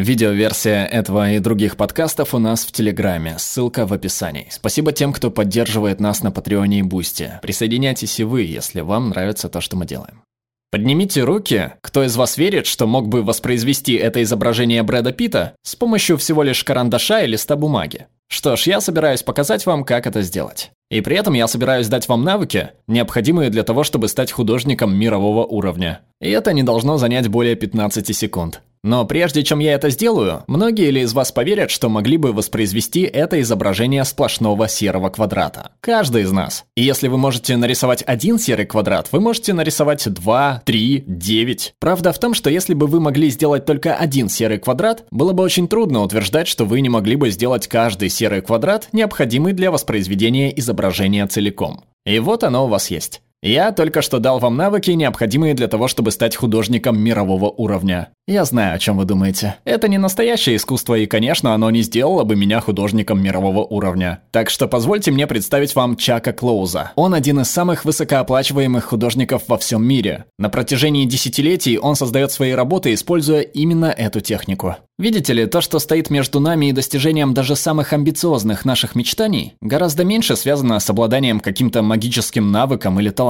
Видеоверсия этого и других подкастов у нас в Телеграме, ссылка в описании. Спасибо тем, кто поддерживает нас на Патреоне и Бусти. Присоединяйтесь и вы, если вам нравится то, что мы делаем. Поднимите руки, кто из вас верит, что мог бы воспроизвести это изображение Брэда Питта с помощью всего лишь карандаша и листа бумаги. Что ж, я собираюсь показать вам, как это сделать. И при этом я собираюсь дать вам навыки, необходимые для того, чтобы стать художником мирового уровня. И это не должно занять более 15 секунд. Но прежде чем я это сделаю, многие ли из вас поверят, что могли бы воспроизвести это изображение сплошного серого квадрата? Каждый из нас. И если вы можете нарисовать один серый квадрат, вы можете нарисовать два, три, девять. Правда в том, что если бы вы могли сделать только один серый квадрат, было бы очень трудно утверждать, что вы не могли бы сделать каждый серый квадрат, необходимый для воспроизведения изображения целиком. И вот оно у вас есть. Я только что дал вам навыки, необходимые для того, чтобы стать художником мирового уровня. Я знаю, о чем вы думаете. Это не настоящее искусство, и, конечно, оно не сделало бы меня художником мирового уровня. Так что позвольте мне представить вам Чака Клоуза. Он один из самых высокооплачиваемых художников во всем мире. На протяжении десятилетий он создает свои работы, используя именно эту технику. Видите ли, то, что стоит между нами и достижением даже самых амбициозных наших мечтаний, гораздо меньше связано с обладанием каким-то магическим навыком или талантом.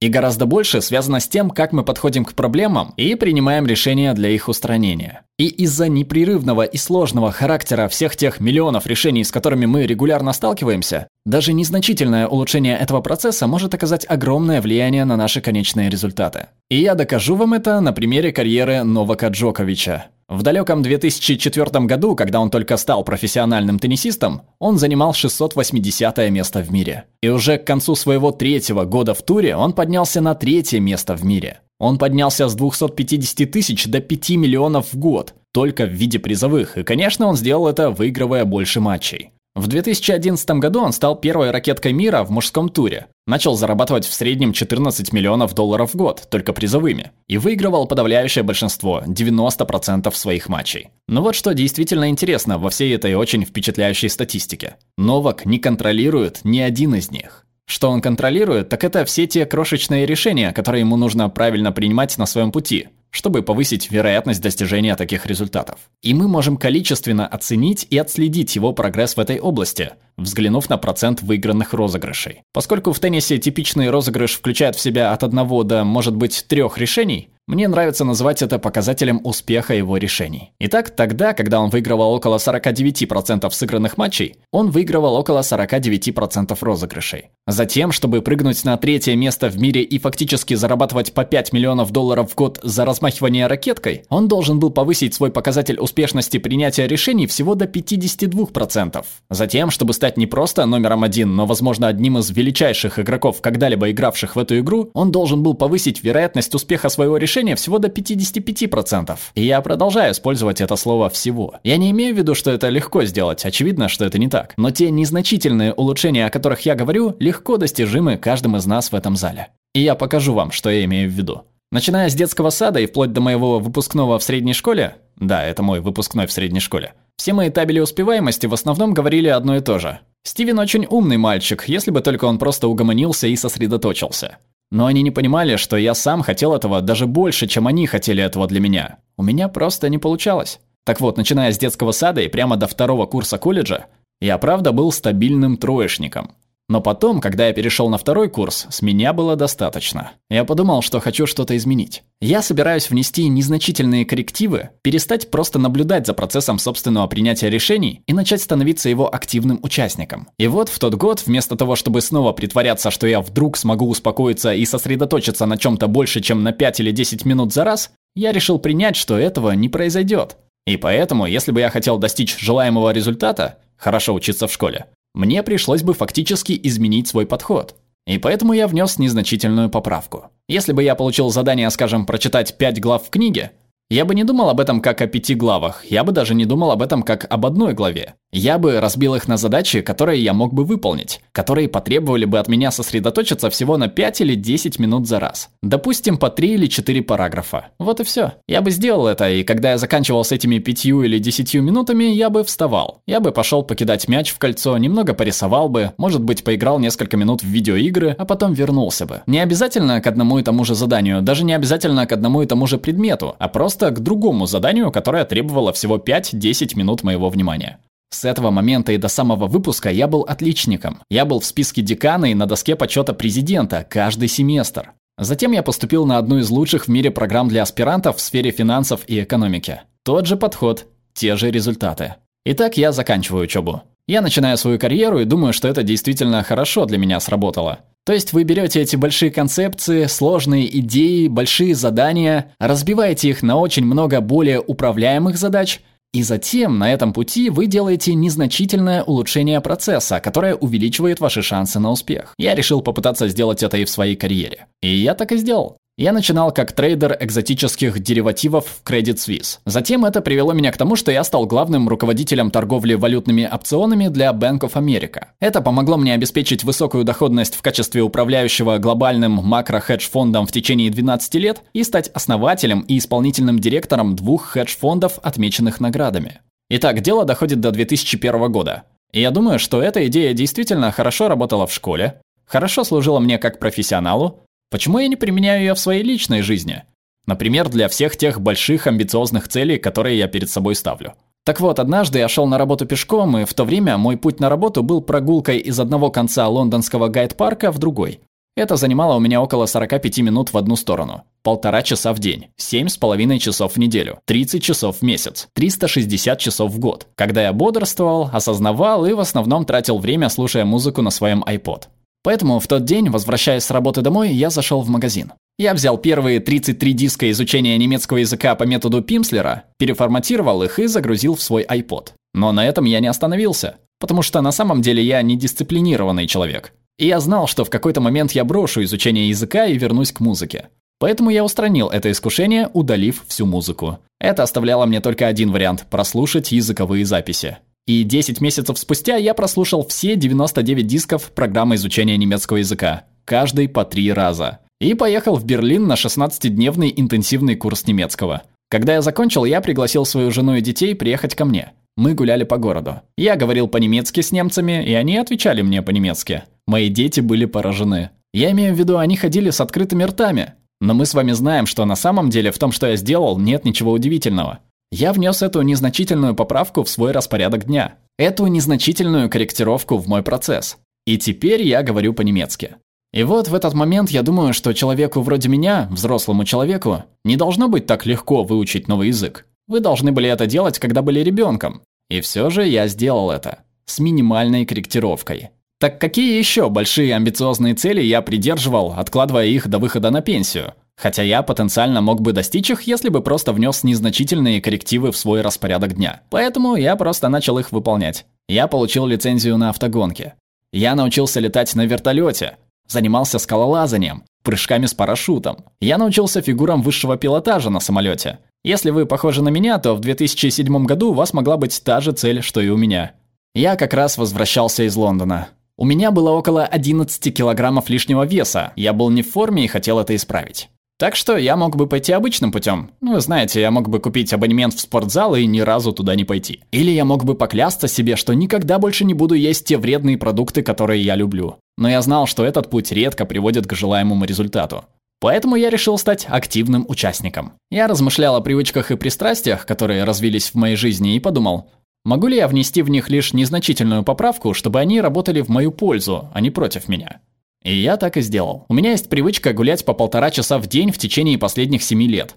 И гораздо больше связано с тем, как мы подходим к проблемам и принимаем решения для их устранения. И из-за непрерывного и сложного характера всех тех миллионов решений, с которыми мы регулярно сталкиваемся, даже незначительное улучшение этого процесса может оказать огромное влияние на наши конечные результаты. И я докажу вам это на примере карьеры Новака Джоковича. В далеком 2004 году, когда он только стал профессиональным теннисистом, он занимал 680 место в мире. И уже к концу своего третьего года в туре он поднялся на третье место в мире. Он поднялся с 250 тысяч до 5 миллионов в год, только в виде призовых, и, конечно, он сделал это, выигрывая больше матчей. В 2011 году он стал первой ракеткой мира в мужском туре. Начал зарабатывать в среднем 14 миллионов долларов в год, только призовыми. И выигрывал подавляющее большинство, 90% своих матчей. Но вот что действительно интересно во всей этой очень впечатляющей статистике. Новак не контролирует ни один из них. Что он контролирует, так это все те крошечные решения, которые ему нужно правильно принимать на своем пути чтобы повысить вероятность достижения таких результатов. И мы можем количественно оценить и отследить его прогресс в этой области, взглянув на процент выигранных розыгрышей. Поскольку в теннисе типичный розыгрыш включает в себя от одного до, может быть, трех решений, мне нравится называть это показателем успеха его решений. Итак, тогда, когда он выигрывал около 49% сыгранных матчей, он выигрывал около 49% розыгрышей. Затем, чтобы прыгнуть на третье место в мире и фактически зарабатывать по 5 миллионов долларов в год за размахивание ракеткой, он должен был повысить свой показатель успешности принятия решений всего до 52%. Затем, чтобы стать не просто номером один, но, возможно, одним из величайших игроков, когда-либо игравших в эту игру, он должен был повысить вероятность успеха своего решения решения всего до 55%. И я продолжаю использовать это слово «всего». Я не имею в виду, что это легко сделать, очевидно, что это не так. Но те незначительные улучшения, о которых я говорю, легко достижимы каждым из нас в этом зале. И я покажу вам, что я имею в виду. Начиная с детского сада и вплоть до моего выпускного в средней школе, да, это мой выпускной в средней школе, все мои табели успеваемости в основном говорили одно и то же. Стивен очень умный мальчик, если бы только он просто угомонился и сосредоточился. Но они не понимали, что я сам хотел этого даже больше, чем они хотели этого для меня. У меня просто не получалось. Так вот, начиная с детского сада и прямо до второго курса колледжа, я правда был стабильным троечником. Но потом, когда я перешел на второй курс, с меня было достаточно. Я подумал, что хочу что-то изменить. Я собираюсь внести незначительные коррективы, перестать просто наблюдать за процессом собственного принятия решений и начать становиться его активным участником. И вот в тот год, вместо того, чтобы снова притворяться, что я вдруг смогу успокоиться и сосредоточиться на чем-то больше, чем на 5 или 10 минут за раз, я решил принять, что этого не произойдет. И поэтому, если бы я хотел достичь желаемого результата, хорошо учиться в школе, мне пришлось бы фактически изменить свой подход. И поэтому я внес незначительную поправку. Если бы я получил задание, скажем, прочитать 5 глав в книге, я бы не думал об этом как о пяти главах, я бы даже не думал об этом как об одной главе. Я бы разбил их на задачи, которые я мог бы выполнить, которые потребовали бы от меня сосредоточиться всего на 5 или 10 минут за раз. Допустим, по 3 или 4 параграфа. Вот и все. Я бы сделал это, и когда я заканчивал с этими 5 или 10 минутами, я бы вставал. Я бы пошел покидать мяч в кольцо, немного порисовал бы, может быть, поиграл несколько минут в видеоигры, а потом вернулся бы. Не обязательно к одному и тому же заданию, даже не обязательно к одному и тому же предмету, а просто к другому заданию, которое требовало всего 5-10 минут моего внимания. С этого момента и до самого выпуска я был отличником. Я был в списке декана и на доске почета президента каждый семестр. Затем я поступил на одну из лучших в мире программ для аспирантов в сфере финансов и экономики. Тот же подход, те же результаты. Итак, я заканчиваю учебу. Я начинаю свою карьеру и думаю, что это действительно хорошо для меня сработало. То есть вы берете эти большие концепции, сложные идеи, большие задания, разбиваете их на очень много более управляемых задач – и затем на этом пути вы делаете незначительное улучшение процесса, которое увеличивает ваши шансы на успех. Я решил попытаться сделать это и в своей карьере. И я так и сделал. Я начинал как трейдер экзотических деривативов в Credit Suisse. Затем это привело меня к тому, что я стал главным руководителем торговли валютными опционами для Bank of America. Это помогло мне обеспечить высокую доходность в качестве управляющего глобальным макро-хедж-фондом в течение 12 лет и стать основателем и исполнительным директором двух хедж-фондов, отмеченных наградами. Итак, дело доходит до 2001 года. И я думаю, что эта идея действительно хорошо работала в школе, хорошо служила мне как профессионалу, Почему я не применяю ее в своей личной жизни? Например, для всех тех больших амбициозных целей, которые я перед собой ставлю. Так вот, однажды я шел на работу пешком, и в то время мой путь на работу был прогулкой из одного конца лондонского гайд-парка в другой. Это занимало у меня около 45 минут в одну сторону. Полтора часа в день, семь с половиной часов в неделю, 30 часов в месяц, 360 часов в год. Когда я бодрствовал, осознавал и в основном тратил время, слушая музыку на своем iPod. Поэтому в тот день, возвращаясь с работы домой, я зашел в магазин. Я взял первые 33 диска изучения немецкого языка по методу Пимслера, переформатировал их и загрузил в свой iPod. Но на этом я не остановился, потому что на самом деле я не дисциплинированный человек. И я знал, что в какой-то момент я брошу изучение языка и вернусь к музыке. Поэтому я устранил это искушение, удалив всю музыку. Это оставляло мне только один вариант – прослушать языковые записи. И 10 месяцев спустя я прослушал все 99 дисков программы изучения немецкого языка, каждый по три раза. И поехал в Берлин на 16-дневный интенсивный курс немецкого. Когда я закончил, я пригласил свою жену и детей приехать ко мне. Мы гуляли по городу. Я говорил по-немецки с немцами, и они отвечали мне по-немецки. Мои дети были поражены. Я имею в виду, они ходили с открытыми ртами. Но мы с вами знаем, что на самом деле в том, что я сделал, нет ничего удивительного. Я внес эту незначительную поправку в свой распорядок дня, эту незначительную корректировку в мой процесс. И теперь я говорю по-немецки. И вот в этот момент я думаю, что человеку вроде меня, взрослому человеку, не должно быть так легко выучить новый язык. Вы должны были это делать, когда были ребенком. И все же я сделал это. С минимальной корректировкой. Так какие еще большие амбициозные цели я придерживал, откладывая их до выхода на пенсию? Хотя я потенциально мог бы достичь их, если бы просто внес незначительные коррективы в свой распорядок дня. Поэтому я просто начал их выполнять. Я получил лицензию на автогонки. Я научился летать на вертолете. Занимался скалолазанием, прыжками с парашютом. Я научился фигурам высшего пилотажа на самолете. Если вы похожи на меня, то в 2007 году у вас могла быть та же цель, что и у меня. Я как раз возвращался из Лондона. У меня было около 11 килограммов лишнего веса. Я был не в форме и хотел это исправить. Так что я мог бы пойти обычным путем. Ну, знаете, я мог бы купить абонемент в спортзал и ни разу туда не пойти. Или я мог бы поклясться себе, что никогда больше не буду есть те вредные продукты, которые я люблю. Но я знал, что этот путь редко приводит к желаемому результату. Поэтому я решил стать активным участником. Я размышлял о привычках и пристрастиях, которые развились в моей жизни, и подумал, могу ли я внести в них лишь незначительную поправку, чтобы они работали в мою пользу, а не против меня. И я так и сделал. У меня есть привычка гулять по полтора часа в день в течение последних семи лет.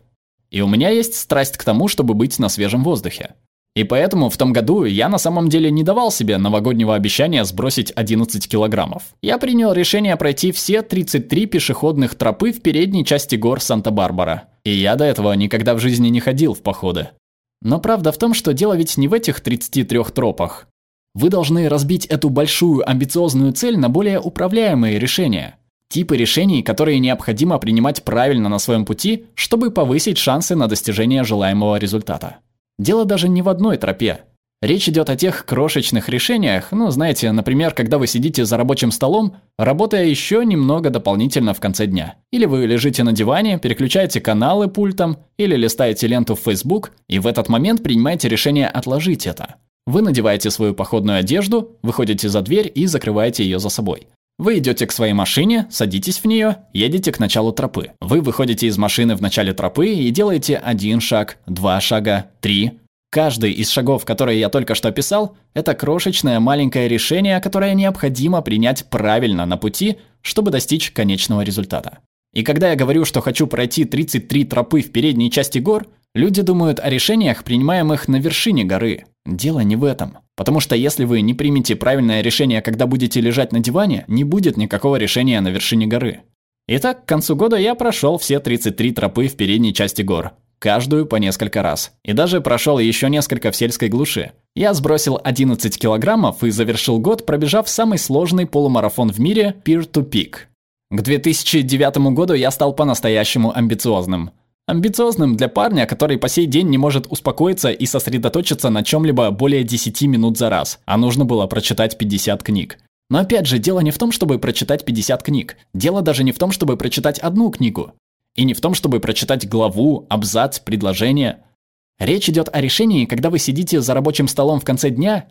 И у меня есть страсть к тому, чтобы быть на свежем воздухе. И поэтому в том году я на самом деле не давал себе новогоднего обещания сбросить 11 килограммов. Я принял решение пройти все 33 пешеходных тропы в передней части гор Санта-Барбара. И я до этого никогда в жизни не ходил в походы. Но правда в том, что дело ведь не в этих 33 тропах. Вы должны разбить эту большую амбициозную цель на более управляемые решения. Типы решений, которые необходимо принимать правильно на своем пути, чтобы повысить шансы на достижение желаемого результата. Дело даже не в одной тропе. Речь идет о тех крошечных решениях, ну, знаете, например, когда вы сидите за рабочим столом, работая еще немного дополнительно в конце дня. Или вы лежите на диване, переключаете каналы пультом, или листаете ленту в Facebook, и в этот момент принимаете решение отложить это. Вы надеваете свою походную одежду, выходите за дверь и закрываете ее за собой. Вы идете к своей машине, садитесь в нее, едете к началу тропы. Вы выходите из машины в начале тропы и делаете один шаг, два шага, три, Каждый из шагов, которые я только что описал, это крошечное маленькое решение, которое необходимо принять правильно на пути, чтобы достичь конечного результата. И когда я говорю, что хочу пройти 33 тропы в передней части гор, люди думают о решениях, принимаемых на вершине горы. Дело не в этом. Потому что если вы не примете правильное решение, когда будете лежать на диване, не будет никакого решения на вершине горы. Итак, к концу года я прошел все 33 тропы в передней части гор каждую по несколько раз. И даже прошел еще несколько в сельской глуши. Я сбросил 11 килограммов и завершил год, пробежав самый сложный полумарафон в мире Peer to Peak. К 2009 году я стал по-настоящему амбициозным. Амбициозным для парня, который по сей день не может успокоиться и сосредоточиться на чем-либо более 10 минут за раз, а нужно было прочитать 50 книг. Но опять же, дело не в том, чтобы прочитать 50 книг. Дело даже не в том, чтобы прочитать одну книгу. И не в том, чтобы прочитать главу, абзац, предложение. Речь идет о решении, когда вы сидите за рабочим столом в конце дня,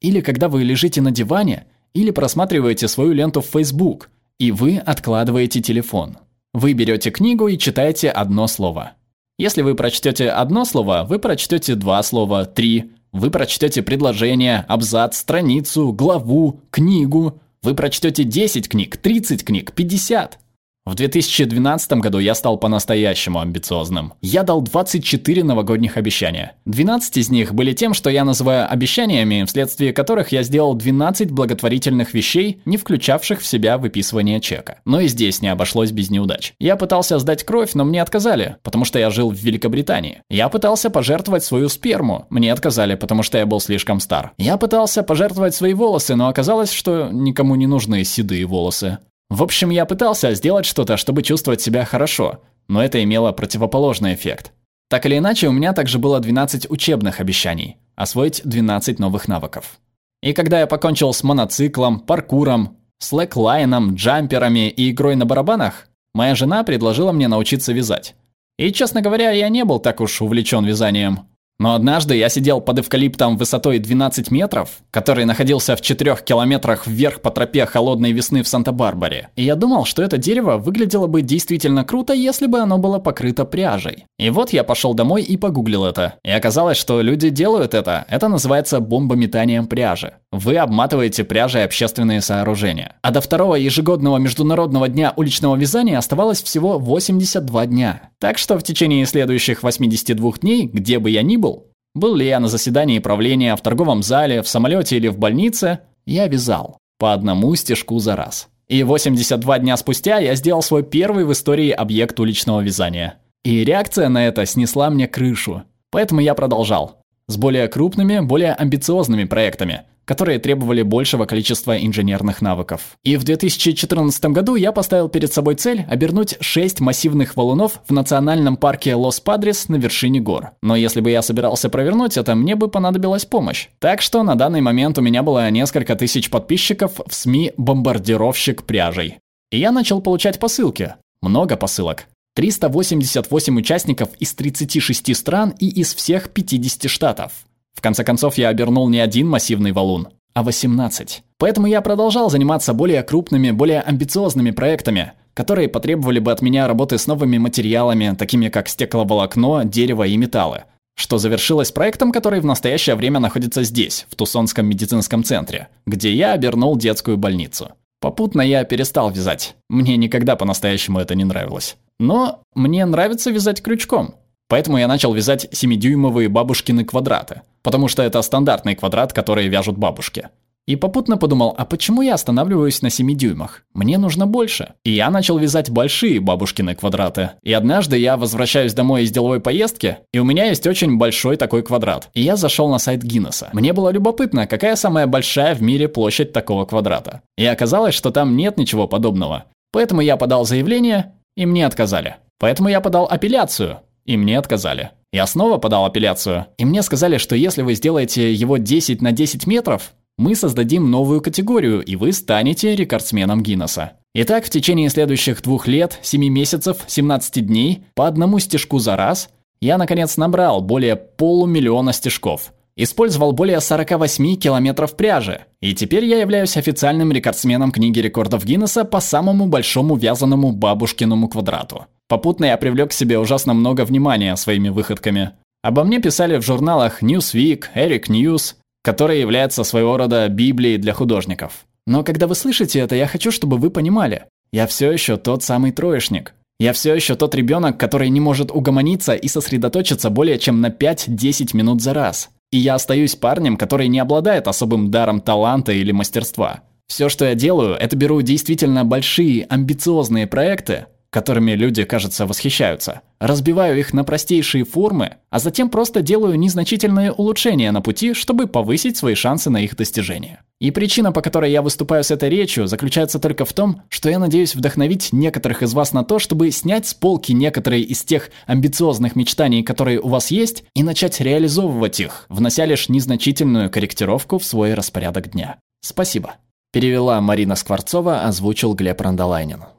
или когда вы лежите на диване, или просматриваете свою ленту в Facebook, и вы откладываете телефон. Вы берете книгу и читаете одно слово. Если вы прочтете одно слово, вы прочтете два слова, три. Вы прочтете предложение, абзац, страницу, главу, книгу. Вы прочтете 10 книг, 30 книг, 50. В 2012 году я стал по-настоящему амбициозным. Я дал 24 новогодних обещания. 12 из них были тем, что я называю обещаниями, вследствие которых я сделал 12 благотворительных вещей, не включавших в себя выписывание чека. Но и здесь не обошлось без неудач. Я пытался сдать кровь, но мне отказали, потому что я жил в Великобритании. Я пытался пожертвовать свою сперму, мне отказали, потому что я был слишком стар. Я пытался пожертвовать свои волосы, но оказалось, что никому не нужны седые волосы. В общем, я пытался сделать что-то, чтобы чувствовать себя хорошо, но это имело противоположный эффект. Так или иначе, у меня также было 12 учебных обещаний – освоить 12 новых навыков. И когда я покончил с моноциклом, паркуром, слэклайном, джамперами и игрой на барабанах, моя жена предложила мне научиться вязать. И, честно говоря, я не был так уж увлечен вязанием. Но однажды я сидел под эвкалиптом высотой 12 метров, который находился в 4 километрах вверх по тропе холодной весны в Санта-Барбаре. И я думал, что это дерево выглядело бы действительно круто, если бы оно было покрыто пряжей. И вот я пошел домой и погуглил это. И оказалось, что люди делают это. Это называется бомбометанием пряжи. Вы обматываете пряжей общественные сооружения. А до второго ежегодного международного дня уличного вязания оставалось всего 82 дня. Так что в течение следующих 82 дней, где бы я ни был, был ли я на заседании правления, в торговом зале, в самолете или в больнице, я вязал. По одному стежку за раз. И 82 дня спустя я сделал свой первый в истории объект уличного вязания. И реакция на это снесла мне крышу. Поэтому я продолжал. С более крупными, более амбициозными проектами – которые требовали большего количества инженерных навыков. И в 2014 году я поставил перед собой цель обернуть 6 массивных валунов в национальном парке Лос-Падрес на вершине гор. Но если бы я собирался провернуть это, мне бы понадобилась помощь. Так что на данный момент у меня было несколько тысяч подписчиков в СМИ «Бомбардировщик пряжей». И я начал получать посылки. Много посылок. 388 участников из 36 стран и из всех 50 штатов. В конце концов, я обернул не один массивный валун, а 18. Поэтому я продолжал заниматься более крупными, более амбициозными проектами, которые потребовали бы от меня работы с новыми материалами, такими как стекловолокно, дерево и металлы. Что завершилось проектом, который в настоящее время находится здесь, в Тусонском медицинском центре, где я обернул детскую больницу. Попутно я перестал вязать. Мне никогда по-настоящему это не нравилось. Но мне нравится вязать крючком. Поэтому я начал вязать 7-дюймовые бабушкины квадраты, потому что это стандартный квадрат, который вяжут бабушки. И попутно подумал, а почему я останавливаюсь на 7 дюймах? Мне нужно больше. И я начал вязать большие бабушкины квадраты. И однажды я возвращаюсь домой из деловой поездки, и у меня есть очень большой такой квадрат. И я зашел на сайт Гиннесса. Мне было любопытно, какая самая большая в мире площадь такого квадрата. И оказалось, что там нет ничего подобного. Поэтому я подал заявление, и мне отказали. Поэтому я подал апелляцию, и мне отказали. Я снова подал апелляцию, и мне сказали, что если вы сделаете его 10 на 10 метров, мы создадим новую категорию, и вы станете рекордсменом Гиннесса. Итак, в течение следующих двух лет, 7 месяцев, 17 дней, по одному стежку за раз, я, наконец, набрал более полумиллиона стежков. Использовал более 48 километров пряжи. И теперь я являюсь официальным рекордсменом книги рекордов Гиннесса по самому большому вязаному бабушкиному квадрату. Попутно я привлек к себе ужасно много внимания своими выходками. Обо мне писали в журналах Newsweek, Eric News, который является своего рода библией для художников. Но когда вы слышите это, я хочу, чтобы вы понимали. Я все еще тот самый троечник. Я все еще тот ребенок, который не может угомониться и сосредоточиться более чем на 5-10 минут за раз. И я остаюсь парнем, который не обладает особым даром таланта или мастерства. Все, что я делаю, это беру действительно большие, амбициозные проекты, которыми люди, кажется, восхищаются. Разбиваю их на простейшие формы, а затем просто делаю незначительные улучшения на пути, чтобы повысить свои шансы на их достижение. И причина, по которой я выступаю с этой речью, заключается только в том, что я надеюсь вдохновить некоторых из вас на то, чтобы снять с полки некоторые из тех амбициозных мечтаний, которые у вас есть, и начать реализовывать их, внося лишь незначительную корректировку в свой распорядок дня. Спасибо. Перевела Марина Скворцова, озвучил Глеб Рандолайнин.